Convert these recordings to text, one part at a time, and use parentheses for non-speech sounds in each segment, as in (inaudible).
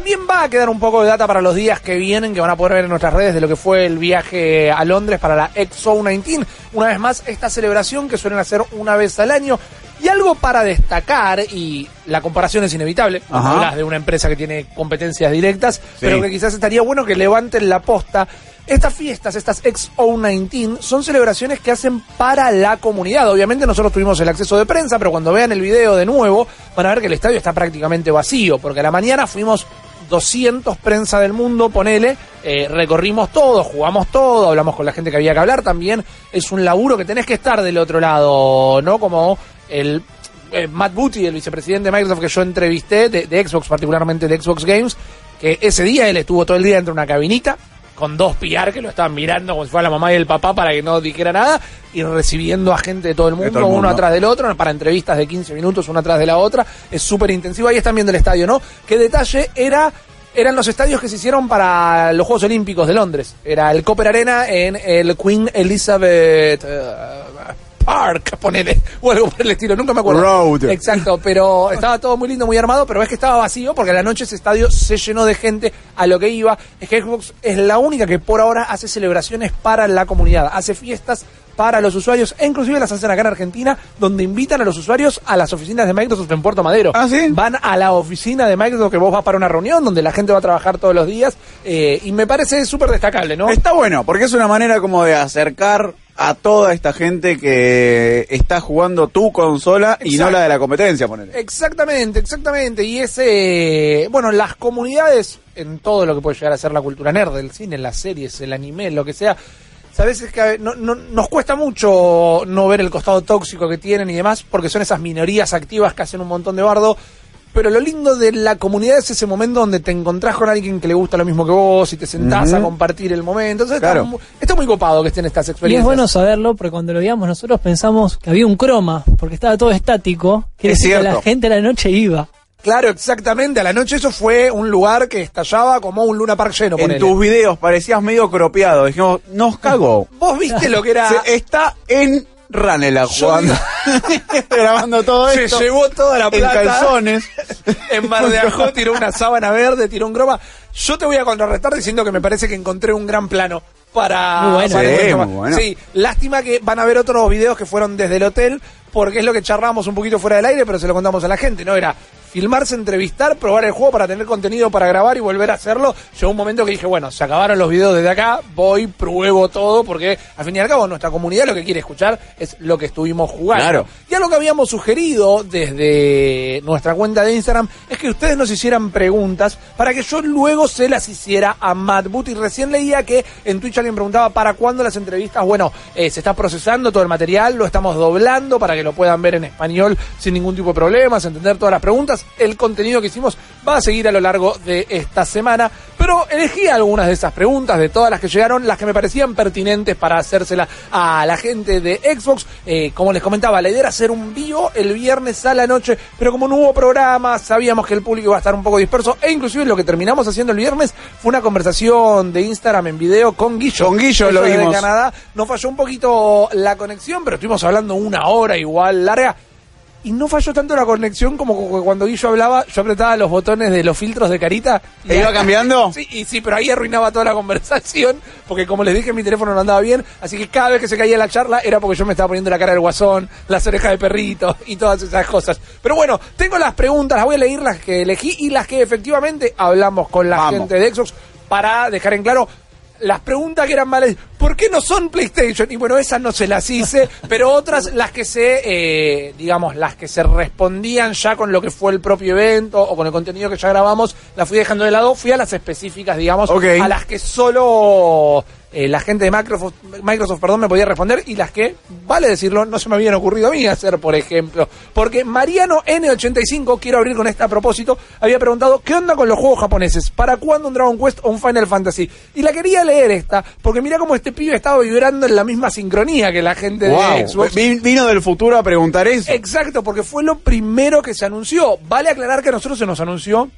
También va a quedar un poco de data para los días que vienen, que van a poder ver en nuestras redes de lo que fue el viaje a Londres para la XO 19. Una vez más, esta celebración que suelen hacer una vez al año. Y algo para destacar, y la comparación es inevitable, hablas de una empresa que tiene competencias directas, pero que quizás estaría bueno que levanten la posta. Estas fiestas, estas XO19, son celebraciones que hacen para la comunidad. Obviamente nosotros tuvimos el acceso de prensa, pero cuando vean el video de nuevo, van a ver que el estadio está prácticamente vacío, porque a la mañana fuimos 200 prensa del mundo, ponele, eh, recorrimos todo, jugamos todo, hablamos con la gente que había que hablar también. Es un laburo que tenés que estar del otro lado, ¿no? Como el eh, Matt Booty, el vicepresidente de Microsoft que yo entrevisté, de, de Xbox, particularmente de Xbox Games, que ese día él estuvo todo el día dentro de una cabinita con dos PR que lo estaban mirando como si fuera la mamá y el papá para que no dijera nada y recibiendo a gente de todo el mundo, todo el uno mundo. atrás del otro, para entrevistas de 15 minutos, una atrás de la otra. Es súper intensivo. Ahí están viendo el estadio, ¿no? ¿Qué detalle era? Eran los estadios que se hicieron para los Juegos Olímpicos de Londres. Era el Copper Arena en el Queen Elizabeth eh, Park, ponele, (laughs) o algo por el estilo, nunca me acuerdo. Road. Exacto, pero (laughs) estaba todo muy lindo, muy armado, pero ves que estaba vacío porque a la noche ese estadio se llenó de gente a lo que iba. Es que Xbox es la única que por ahora hace celebraciones para la comunidad, hace fiestas para los usuarios, e inclusive las hacen acá en Argentina, donde invitan a los usuarios a las oficinas de Microsoft en Puerto Madero. ¿Ah, sí? Van a la oficina de Microsoft que vos vas para una reunión donde la gente va a trabajar todos los días, eh, y me parece súper destacable, ¿no? Está bueno, porque es una manera como de acercar a toda esta gente que está jugando tu consola y no la de la competencia, ponele. Exactamente, exactamente. Y ese, bueno, las comunidades en todo lo que puede llegar a ser la cultura nerd, el cine, las series, el anime, lo que sea. A veces que no, no- nos cuesta mucho no ver el costado tóxico que tienen y demás, porque son esas minorías activas que hacen un montón de bardo. Pero lo lindo de la comunidad es ese momento donde te encontrás con alguien que le gusta lo mismo que vos y te sentás a compartir el momento. Entonces Claro. está, mu- está muy copado que estén estas Y experiencias. es bueno saberlo, porque cuando lo veíamos nosotros pensamos que había un croma, porque estaba todo estático. Es decir que la gente a la noche iba. Claro, exactamente. A la noche eso fue un lugar que estallaba como un Luna Park lleno. En ponele. tus videos parecías medio cropeado. Dijimos, nos cagó. (laughs) Vos viste lo que era. Se- está en Ranela jugando. (laughs) grabando todo Se esto. llevó toda la en plata. calzones. (laughs) En Mar de Ajó tiró una sábana verde, tiró un croma. Yo te voy a contrarrestar diciendo que me parece que encontré un gran plano para, Muy bueno. para Sí, este muy bueno. Sí, lástima que van a ver otros videos que fueron desde el hotel, porque es lo que charlamos un poquito fuera del aire, pero se lo contamos a la gente, ¿no? Era filmarse, entrevistar, probar el juego para tener contenido para grabar y volver a hacerlo. Llegó un momento que dije, bueno, se acabaron los videos desde acá, voy, pruebo todo, porque al fin y al cabo nuestra comunidad lo que quiere escuchar es lo que estuvimos jugando. Claro. Y algo que habíamos sugerido desde nuestra cuenta de Instagram es que ustedes nos hicieran preguntas para que yo luego se las hiciera a Matt Booty. Recién leía que en Twitch alguien preguntaba para cuándo las entrevistas. Bueno, eh, se está procesando todo el material, lo estamos doblando para que lo puedan ver en español sin ningún tipo de problemas, entender todas las preguntas. El contenido que hicimos va a seguir a lo largo de esta semana, pero elegí algunas de esas preguntas, de todas las que llegaron, las que me parecían pertinentes para hacérselas a la gente de Xbox. Eh, como les comentaba, la idea era hacer un vivo el viernes a la noche, pero como no hubo programa, sabíamos que el público iba a estar un poco disperso, e inclusive lo que terminamos haciendo el viernes fue una conversación de Instagram en video con Guillo. Con Guillo lo vimos. Canadá. Nos falló un poquito la conexión, pero estuvimos hablando una hora igual larga. Y no falló tanto la conexión como cu- cuando Guillo hablaba, yo apretaba los botones de los filtros de carita. y ¿E iba (laughs) cambiando? Sí, y sí, pero ahí arruinaba toda la conversación, porque como les dije, mi teléfono no andaba bien, así que cada vez que se caía la charla era porque yo me estaba poniendo la cara del guasón, las orejas de perrito y todas esas cosas. Pero bueno, tengo las preguntas, las voy a leer, las que elegí y las que efectivamente hablamos con la Vamos. gente de Xbox para dejar en claro las preguntas que eran malas, ¿por qué no son PlayStation? Y bueno, esas no se las hice, pero otras, las que se, eh, digamos, las que se respondían ya con lo que fue el propio evento o con el contenido que ya grabamos, las fui dejando de lado, fui a las específicas, digamos, a las que solo eh, la gente de Microsoft, Microsoft perdón, me podía responder y las que, vale decirlo, no se me habían ocurrido a mí hacer, por ejemplo. Porque Mariano N85, quiero abrir con este a propósito, había preguntado, ¿qué onda con los juegos japoneses? ¿Para cuándo un Dragon Quest o un Final Fantasy? Y la quería leer esta, porque mira cómo este pibe estaba vibrando en la misma sincronía que la gente de. Xbox. Vi- Vino del futuro a preguntar eso. Exacto, porque fue lo primero que se anunció. Vale aclarar que a nosotros se nos anunció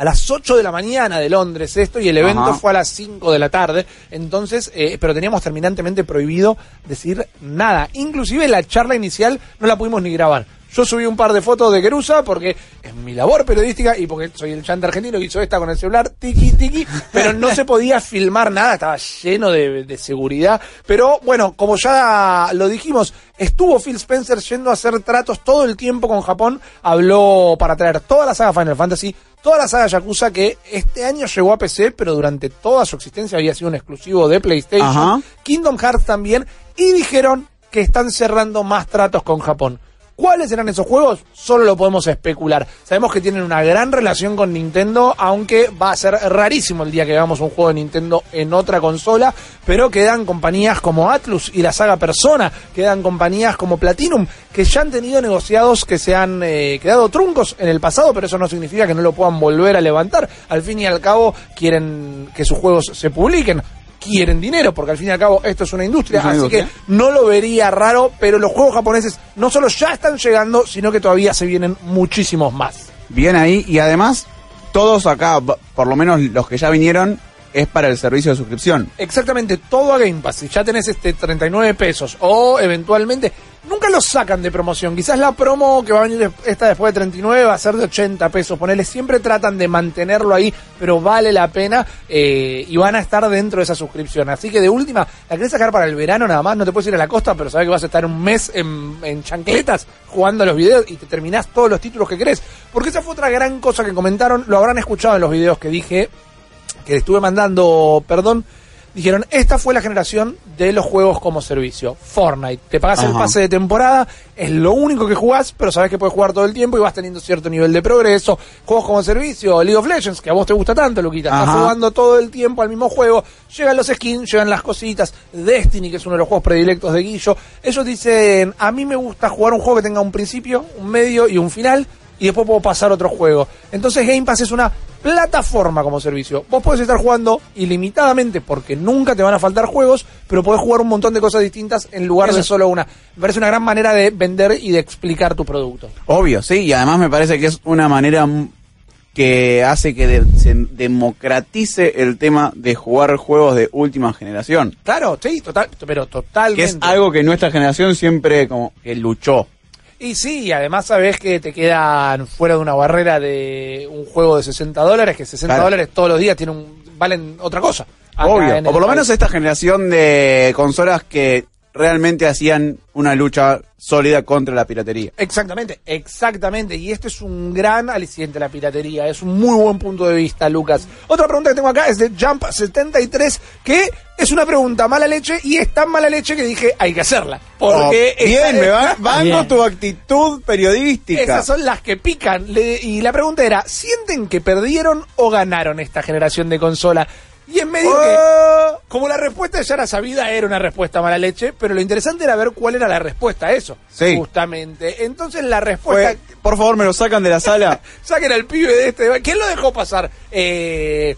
a las 8 de la mañana de Londres esto y el evento Ajá. fue a las 5 de la tarde. Entonces, eh, pero teníamos terminantemente prohibido decir nada. Inclusive la charla inicial no la pudimos ni grabar. Yo subí un par de fotos de Gerusa porque es mi labor periodística y porque soy el chante argentino que hizo esta con el celular, tiki tiki, pero no se podía filmar nada, estaba lleno de, de seguridad. Pero bueno, como ya lo dijimos, estuvo Phil Spencer yendo a hacer tratos todo el tiempo con Japón, habló para traer toda la saga Final Fantasy, toda la saga Yakuza que este año llegó a PC, pero durante toda su existencia había sido un exclusivo de PlayStation, Ajá. Kingdom Hearts también, y dijeron que están cerrando más tratos con Japón. ¿Cuáles serán esos juegos? Solo lo podemos especular. Sabemos que tienen una gran relación con Nintendo, aunque va a ser rarísimo el día que veamos un juego de Nintendo en otra consola, pero quedan compañías como Atlus y la saga Persona, quedan compañías como Platinum, que ya han tenido negociados que se han eh, quedado truncos en el pasado, pero eso no significa que no lo puedan volver a levantar. Al fin y al cabo, quieren que sus juegos se publiquen quieren dinero, porque al fin y al cabo esto es una industria, Es una así industria. que no lo vería raro, pero los juegos japoneses no solo ya están llegando, sino que todavía se vienen muchísimos más. Bien ahí, y además, todos acá, por lo menos los que ya vinieron, es para el servicio de suscripción. Exactamente todo a Game Pass. Si ya tenés este 39 pesos o eventualmente, nunca lo sacan de promoción. Quizás la promo que va a venir esta después de 39 va a ser de 80 pesos. Ponele, siempre tratan de mantenerlo ahí, pero vale la pena eh, y van a estar dentro de esa suscripción. Así que de última, la querés sacar para el verano nada más. No te puedes ir a la costa, pero sabes que vas a estar un mes en, en chancletas jugando a los videos y te terminás todos los títulos que querés. Porque esa fue otra gran cosa que comentaron. Lo habrán escuchado en los videos que dije que le estuve mandando, perdón, dijeron, esta fue la generación de los juegos como servicio. Fortnite, te pagas el pase de temporada, es lo único que jugás, pero sabes que puedes jugar todo el tiempo y vas teniendo cierto nivel de progreso. Juegos como servicio, League of Legends, que a vos te gusta tanto, Luquita, estás jugando todo el tiempo al mismo juego, llegan los skins, llegan las cositas, Destiny, que es uno de los juegos predilectos de Guillo, ellos dicen, a mí me gusta jugar un juego que tenga un principio, un medio y un final, y después puedo pasar a otro juego. Entonces Game Pass es una plataforma como servicio. Vos podés estar jugando ilimitadamente porque nunca te van a faltar juegos, pero podés jugar un montón de cosas distintas en lugar de solo una. Me parece una gran manera de vender y de explicar tu producto. Obvio, sí, y además me parece que es una manera que hace que de- se democratice el tema de jugar juegos de última generación. Claro, sí, total, pero totalmente. Que es algo que nuestra generación siempre como que luchó. Y sí, y además sabes que te quedan fuera de una barrera de un juego de 60 dólares, que 60 Claro. dólares todos los días tienen un- valen otra cosa. Obvio. O por lo país. menos esta generación de consolas que realmente hacían una lucha sólida contra la piratería. Exactamente, exactamente. Y este es un gran aliciente la piratería. Es un muy buen punto de vista, Lucas. Otra pregunta que tengo acá es de Jump73, que es una pregunta mala leche y es tan mala leche que dije hay que hacerla. Porque Oh, bien, me va, van Bien. con tu actitud periodística. Esas son las que pican. Le- y la pregunta era, ¿sienten que perdieron o ganaron esta generación de consola? Y en medio que, Oh. como la respuesta ya era sabida, era una respuesta mala leche, pero lo interesante era ver cuál era la respuesta a eso. Sí. Justamente. Entonces la respuesta... Fue, por favor, me lo sacan de la sala. (laughs) Saquen al pibe de este. ¿Quién lo dejó pasar? Eh,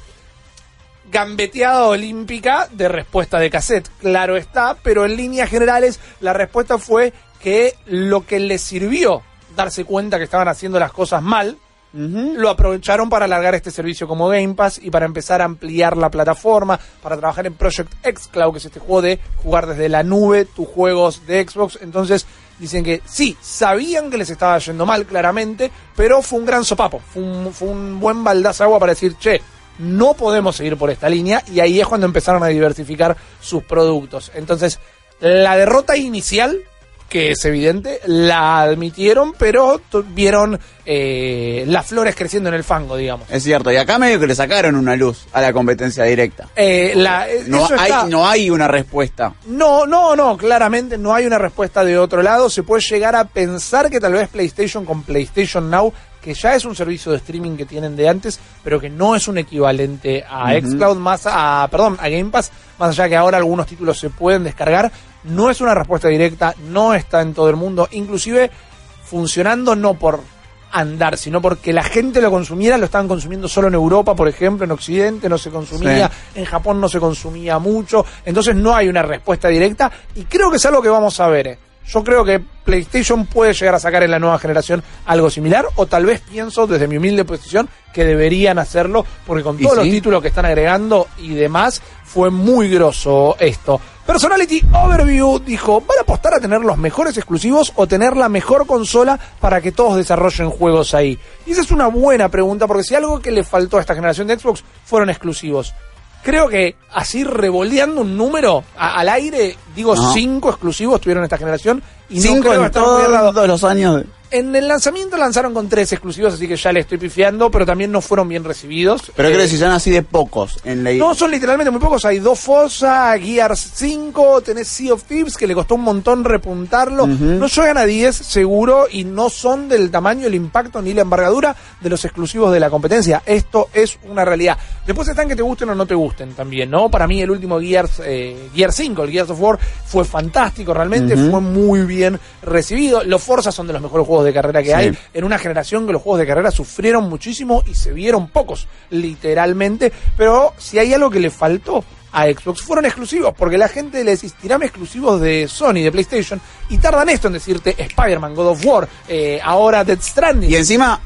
gambeteada olímpica de respuesta de cassette, claro está, pero en líneas generales la respuesta fue que lo que les sirvió darse cuenta que estaban haciendo las cosas mal, lo aprovecharon para alargar este servicio como Game Pass y para empezar a ampliar la plataforma, para trabajar en Project X Cloud, que es este juego de jugar desde la nube tus juegos de Xbox. Entonces dicen que sí, sabían que les estaba yendo mal claramente, pero fue un gran sopapo, fue un, fue un buen baldazo agua para decir, che, no podemos seguir por esta línea y ahí es cuando empezaron a diversificar sus productos. Entonces, la derrota inicial que es evidente, la admitieron, pero vieron eh, las flores creciendo en el fango, digamos. Es cierto, y acá medio que le sacaron una luz a la competencia directa. Eh, la- eh, No hay, está- no hay una respuesta. no, no, no, claramente no hay una respuesta de otro lado. Se puede llegar a pensar que tal vez PlayStation con PlayStation Now, que ya es un servicio de streaming que tienen de antes, pero que no es un equivalente a Ujú. xCloud, más a, perdón, a Game Pass, más allá que ahora algunos títulos se pueden descargar, no es una respuesta directa, no está en todo el mundo, inclusive funcionando no por andar, sino porque la gente lo consumiera, lo estaban consumiendo solo en Europa, por ejemplo, en Occidente no se consumía, en Japón no se consumía mucho, entonces no hay una respuesta directa y creo que es algo que vamos a ver. eh. Yo creo que PlayStation puede llegar a sacar en la nueva generación algo similar, o tal vez pienso desde mi humilde posición que deberían hacerlo, porque con todos los títulos que están agregando y demás, fue muy grosso esto. Personality Overview dijo, ¿van a apostar a tener los mejores exclusivos o tener la mejor consola para que todos desarrollen juegos ahí? Y esa es una buena pregunta, porque si algo que le faltó a esta generación de Xbox fueron exclusivos. Creo que así revoleando un número a- al aire, digo No. cinco exclusivos tuvieron esta generación y no Cinco creo en muy errado. todos los años. de- En el lanzamiento lanzaron con tres exclusivos, así que ya le estoy pifiando, pero también no fueron bien recibidos. Pero Eh, creo que si son así de pocos en la no, son literalmente muy pocos. Hay dos Forza, Gears 5, tenés Sea of Thieves, que le costó un montón repuntarlo. Ujú. No llegan a 10 seguro y no son del tamaño, el impacto ni la envergadura de los exclusivos de la competencia. Esto es una realidad. Después están que te gusten o no te gusten también, ¿no? Para mí el último Gears, eh, Gears 5, el Gears of War, fue fantástico realmente, fue muy bien recibido. Los Forza son de los mejores juegos de carrera que Sí. hay en una generación que los juegos de carrera sufrieron muchísimo y se vieron pocos, literalmente. Pero si hay algo que le faltó a Xbox, fueron exclusivos, porque la gente le decís, tirame exclusivos de Sony, de PlayStation, y tardan esto en decirte Spider-Man, God of War, eh, ahora Dead Stranding. Y encima,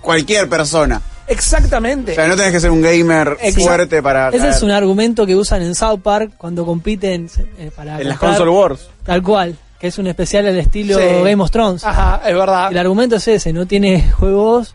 cualquier persona. Exactamente. O sea, no tenés que ser un gamer Exacto. fuerte para. Ese caer. es un argumento que usan en South Park cuando compiten eh, para En las console wars. Tal cual, que es un especial al estilo Sí. Game of Thrones. Ajá, es verdad. El argumento es ese, no tiene juegos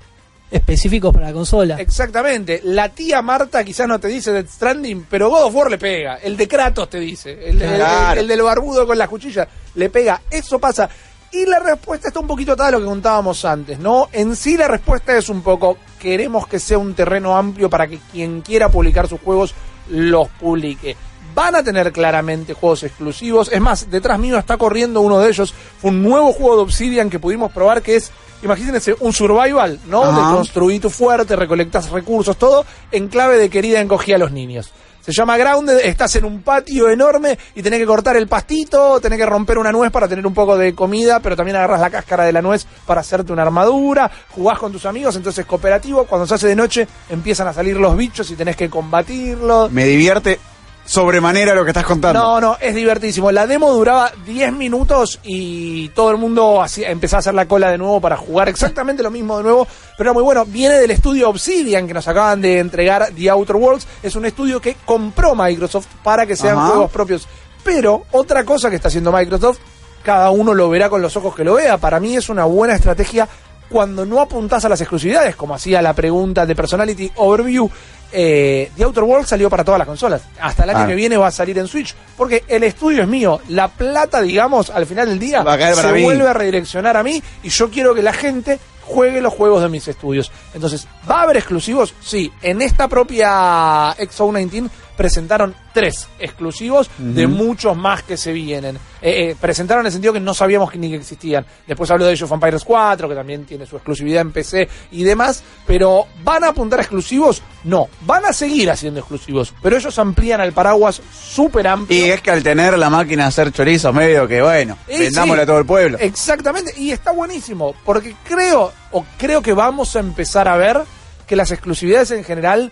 específicos para la consola. Exactamente. La tía Marta quizás no te dice Death Stranding, pero God of War le pega. El de Kratos te dice. El, el- Claro. el- el del barbudo con las cuchillas le pega. Eso pasa. Y la respuesta está un poquito atada a lo que contábamos antes, ¿no? En sí la respuesta es un poco, queremos que sea un terreno amplio para que quien quiera publicar sus juegos los publique. Van a tener claramente juegos exclusivos. Es más, detrás mío está corriendo uno de ellos. Fue un nuevo juego de Obsidian que pudimos probar que es, imagínense, un survival, ¿no? Ajá. De construir tu fuerte, recolectas recursos, todo en clave de querida encogía a los niños. Se llama Grounded, estás en un patio enorme y tenés que cortar el pastito, tenés que romper una nuez para tener un poco de comida, pero también agarras la cáscara de la nuez para hacerte una armadura, jugás con tus amigos, entonces cooperativo, cuando se hace de noche empiezan a salir los bichos y tenés que combatirlos. Me divierte sobremanera lo que estás contando. No, no, es divertísimo. La demo duraba 10 minutos y todo el mundo hacía- empezaba a hacer la cola de nuevo para jugar exactamente lo mismo de nuevo, pero era muy bueno. Viene del estudio Obsidian que nos acaban de entregar The Outer Worlds. Es un estudio que compró Microsoft para que sean Ajá. juegos propios. Pero otra cosa que está haciendo Microsoft, cada uno lo verá con los ojos que lo vea. Para mí es una buena estrategia cuando no apuntás a las exclusividades, como hacía la pregunta de Personality Overview. Eh, The Outer Worlds salió para todas las consolas. Hasta el año Ah. que viene va a salir en Switch. Porque el estudio es mío. La plata, digamos, al final del día Va a caer se mí. vuelve a redireccionar a mí y yo quiero que la gente juegue los juegos de mis estudios. Entonces, ¿va a haber exclusivos? Sí. En esta propia XO19 presentaron tres exclusivos de muchos más que se vienen. Eh, eh, presentaron en el sentido que no sabíamos que ni que existían. Después habló de Age of Empires 4, que también tiene su exclusividad en PC y demás. Pero ¿van a apuntar a exclusivos? No. Van a seguir haciendo exclusivos. Pero ellos amplían el paraguas súper amplio. Y es que al tener la máquina de hacer chorizos, medio que bueno, Y vendámosle sí, a todo el pueblo. Exactamente, y está buenísimo, porque creo, o creo que vamos a empezar a ver que las exclusividades en general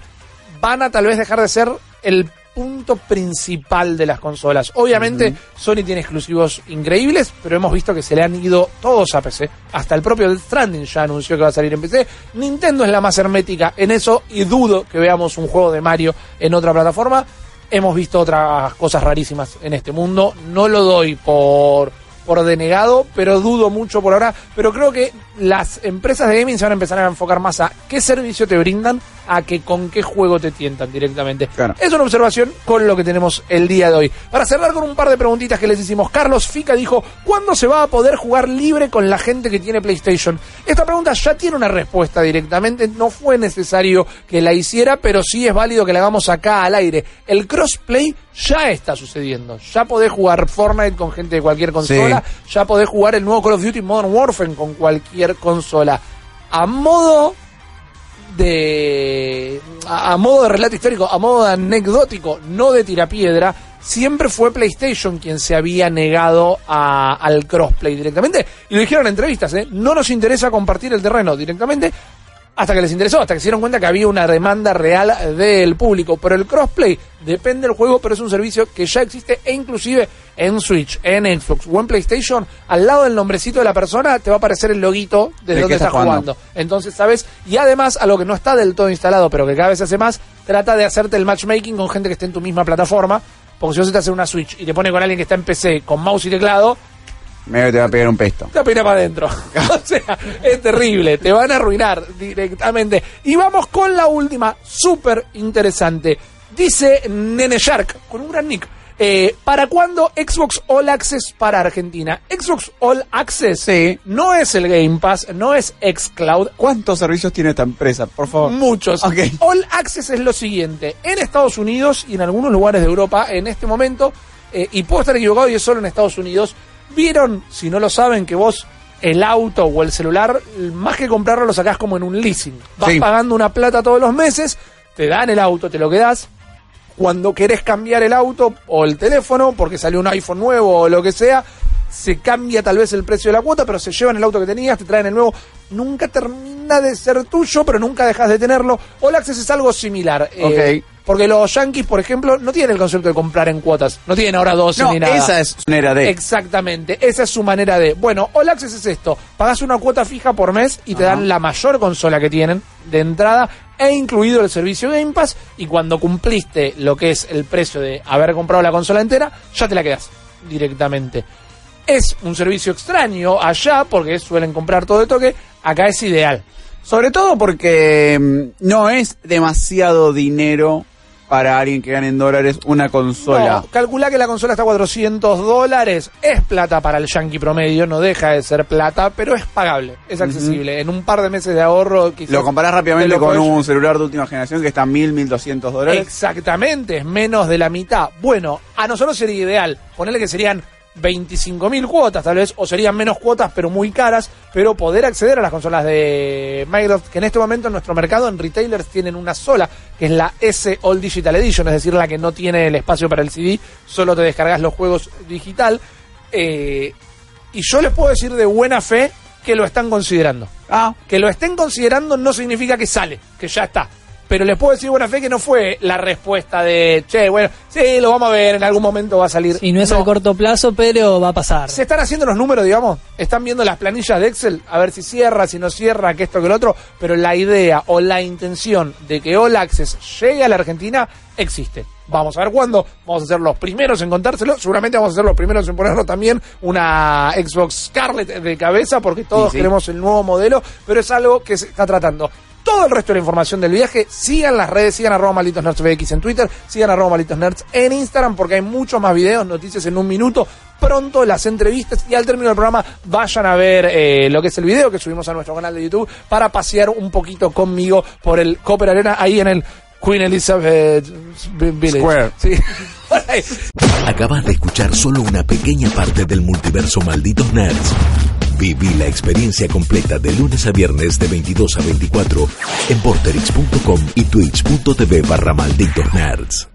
van a tal vez dejar de ser el punto principal de las consolas. Obviamente, Sony tiene exclusivos increíbles, pero hemos visto que se le han ido todos a PC. Hasta el propio Death Stranding ya anunció que va a salir en PC. Nintendo es la más hermética en eso y dudo que veamos un juego de Mario en otra plataforma. Hemos visto otras cosas rarísimas en este mundo. No lo doy por por denegado, pero dudo mucho por ahora. Pero creo que las empresas de gaming se van a empezar a enfocar más a qué servicio te brindan, a que con qué juego te tientan directamente. Claro. Es una observación con lo que tenemos el día de hoy. Para cerrar con un par de preguntitas que les hicimos, Carlos Fica dijo, ¿cuándo se va a poder jugar libre con la gente que tiene PlayStation? Esta pregunta ya tiene una respuesta directamente, no fue necesario que la hiciera, pero sí es válido que la hagamos acá al aire. El crossplay ya está sucediendo. Ya podés jugar Fortnite con gente de cualquier consola, ya podés jugar el nuevo Call of Duty Modern Warfare con cualquier consola. A modo de a, modo de relato histórico, a modo de anecdótico, no de tirapiedra, siempre fue PlayStation quien se había negado a- al crossplay directamente. Y lo dijeron en entrevistas, ¿eh? no nos interesa compartir el terreno directamente. Hasta que les interesó, hasta que se dieron cuenta que había una demanda real del público. Pero el crossplay depende del juego, pero es un servicio que ya existe e inclusive en Switch, en Xbox o en PlayStation, al lado del nombrecito de la persona te va a aparecer el loguito desde ¿De donde estás estás jugando. jugando? Entonces, ¿sabes? Y además, a lo que no está del todo instalado, pero que cada vez se hace más, trata de hacerte el matchmaking con gente que esté en tu misma plataforma. Porque si vos te haces una Switch y te pone con alguien que está en PC con mouse y teclado, Medio te va a pegar un pesto. te pina para adentro. (laughs) (laughs) o sea, es terrible. Te van a arruinar directamente. Y vamos con la última, súper interesante. Dice Nene Shark, con un gran nick. eh, ¿Para cuándo Xbox All Access para Argentina? Xbox All Access Sí. no es el Game Pass, no es Xcloud, ¿Cuántos servicios tiene esta empresa? Por favor. Muchos. All Access es lo siguiente. En Estados Unidos y en algunos lugares de Europa, en este momento, eh, y puedo estar equivocado y es solo en Estados Unidos, vieron, si no lo saben, que vos el auto o el celular, más que comprarlo, lo sacás como en un leasing. Vas Sí. pagando una plata todos los meses, te dan el auto, te lo quedás. Cuando querés cambiar el auto o el teléfono, porque salió un iPhone nuevo o lo que sea, se cambia tal vez el precio de la cuota, pero se llevan el auto que tenías, te traen el nuevo. Nunca termina de ser tuyo, pero nunca dejas de tenerlo. All Access es algo similar. eh. Porque los Yankees, por ejemplo, no tienen el concepto de comprar en cuotas. No tienen ahora 12 No, ni nada. esa es su manera de. Exactamente, esa es su manera de. Bueno, All Access es esto: pagas una cuota fija por mes y te Ajá. dan la mayor consola que tienen de entrada, e incluido el servicio Game Pass. Y cuando cumpliste lo que es el precio de haber comprado la consola entera, ya te la quedas directamente. Es un servicio extraño allá porque suelen comprar todo de toque. Acá es ideal. Sobre todo porque mm, no es demasiado dinero para alguien que gane en dólares una consola. No, calcula que la consola está a 400 dólares. Es plata para el yankee promedio, no deja de ser plata, pero es pagable, es accesible. En un par de meses de ahorro, quizás. Lo comparás rápidamente lo con un celular de última generación que está a 1000, 1200 dólares. Exactamente, es menos de la mitad. Bueno, a nosotros sería ideal. Ponerle que serían 25.000 cuotas, tal vez, o serían menos cuotas, pero muy caras, pero poder acceder a las consolas de Microsoft, que en este momento en nuestro mercado, en retailers, tienen una sola, que es la S All Digital Edition, es decir, la que no tiene el espacio para el CD, solo te descargas los juegos digital. Eh, y yo les puedo decir de buena fe que lo están considerando. Ah, Que lo estén considerando no significa que sale, que ya está. Pero les puedo decir buena fe que no fue la respuesta de, che, bueno, sí, lo vamos a ver, en algún momento va a salir. Y no es a corto plazo, pero va a pasar. Se están haciendo los números, digamos. Están viendo las planillas de Excel, a ver si cierra, si no cierra, que esto, que lo otro. Pero la idea o la intención de que All Access llegue a la Argentina existe. Vamos a ver cuándo. Vamos a ser los primeros en contárselo. Seguramente vamos a ser los primeros en ponerlo también una Xbox Scarlett de cabeza, porque todos Sí, sí. queremos el nuevo modelo. Pero es algo que se está tratando. Todo el resto de la información del viaje, sigan las redes, sigan arroba malditos nerds VX en Twitter, sigan arroba malditos nerds en Instagram, porque hay muchos más videos, noticias en un minuto, pronto las entrevistas y al término del programa vayan a ver eh, lo que es el video que subimos a nuestro canal de YouTube para pasear un poquito conmigo por el Copper Arena ahí en el Queen Elizabeth Village. Square. Sí. (laughs) Acabas de escuchar solo una pequeña parte del multiverso Malditos Nerds. Viví la experiencia completa de lunes a viernes de 22 a 24 en porterix.com y twitch.tv barra Malditos Nerds.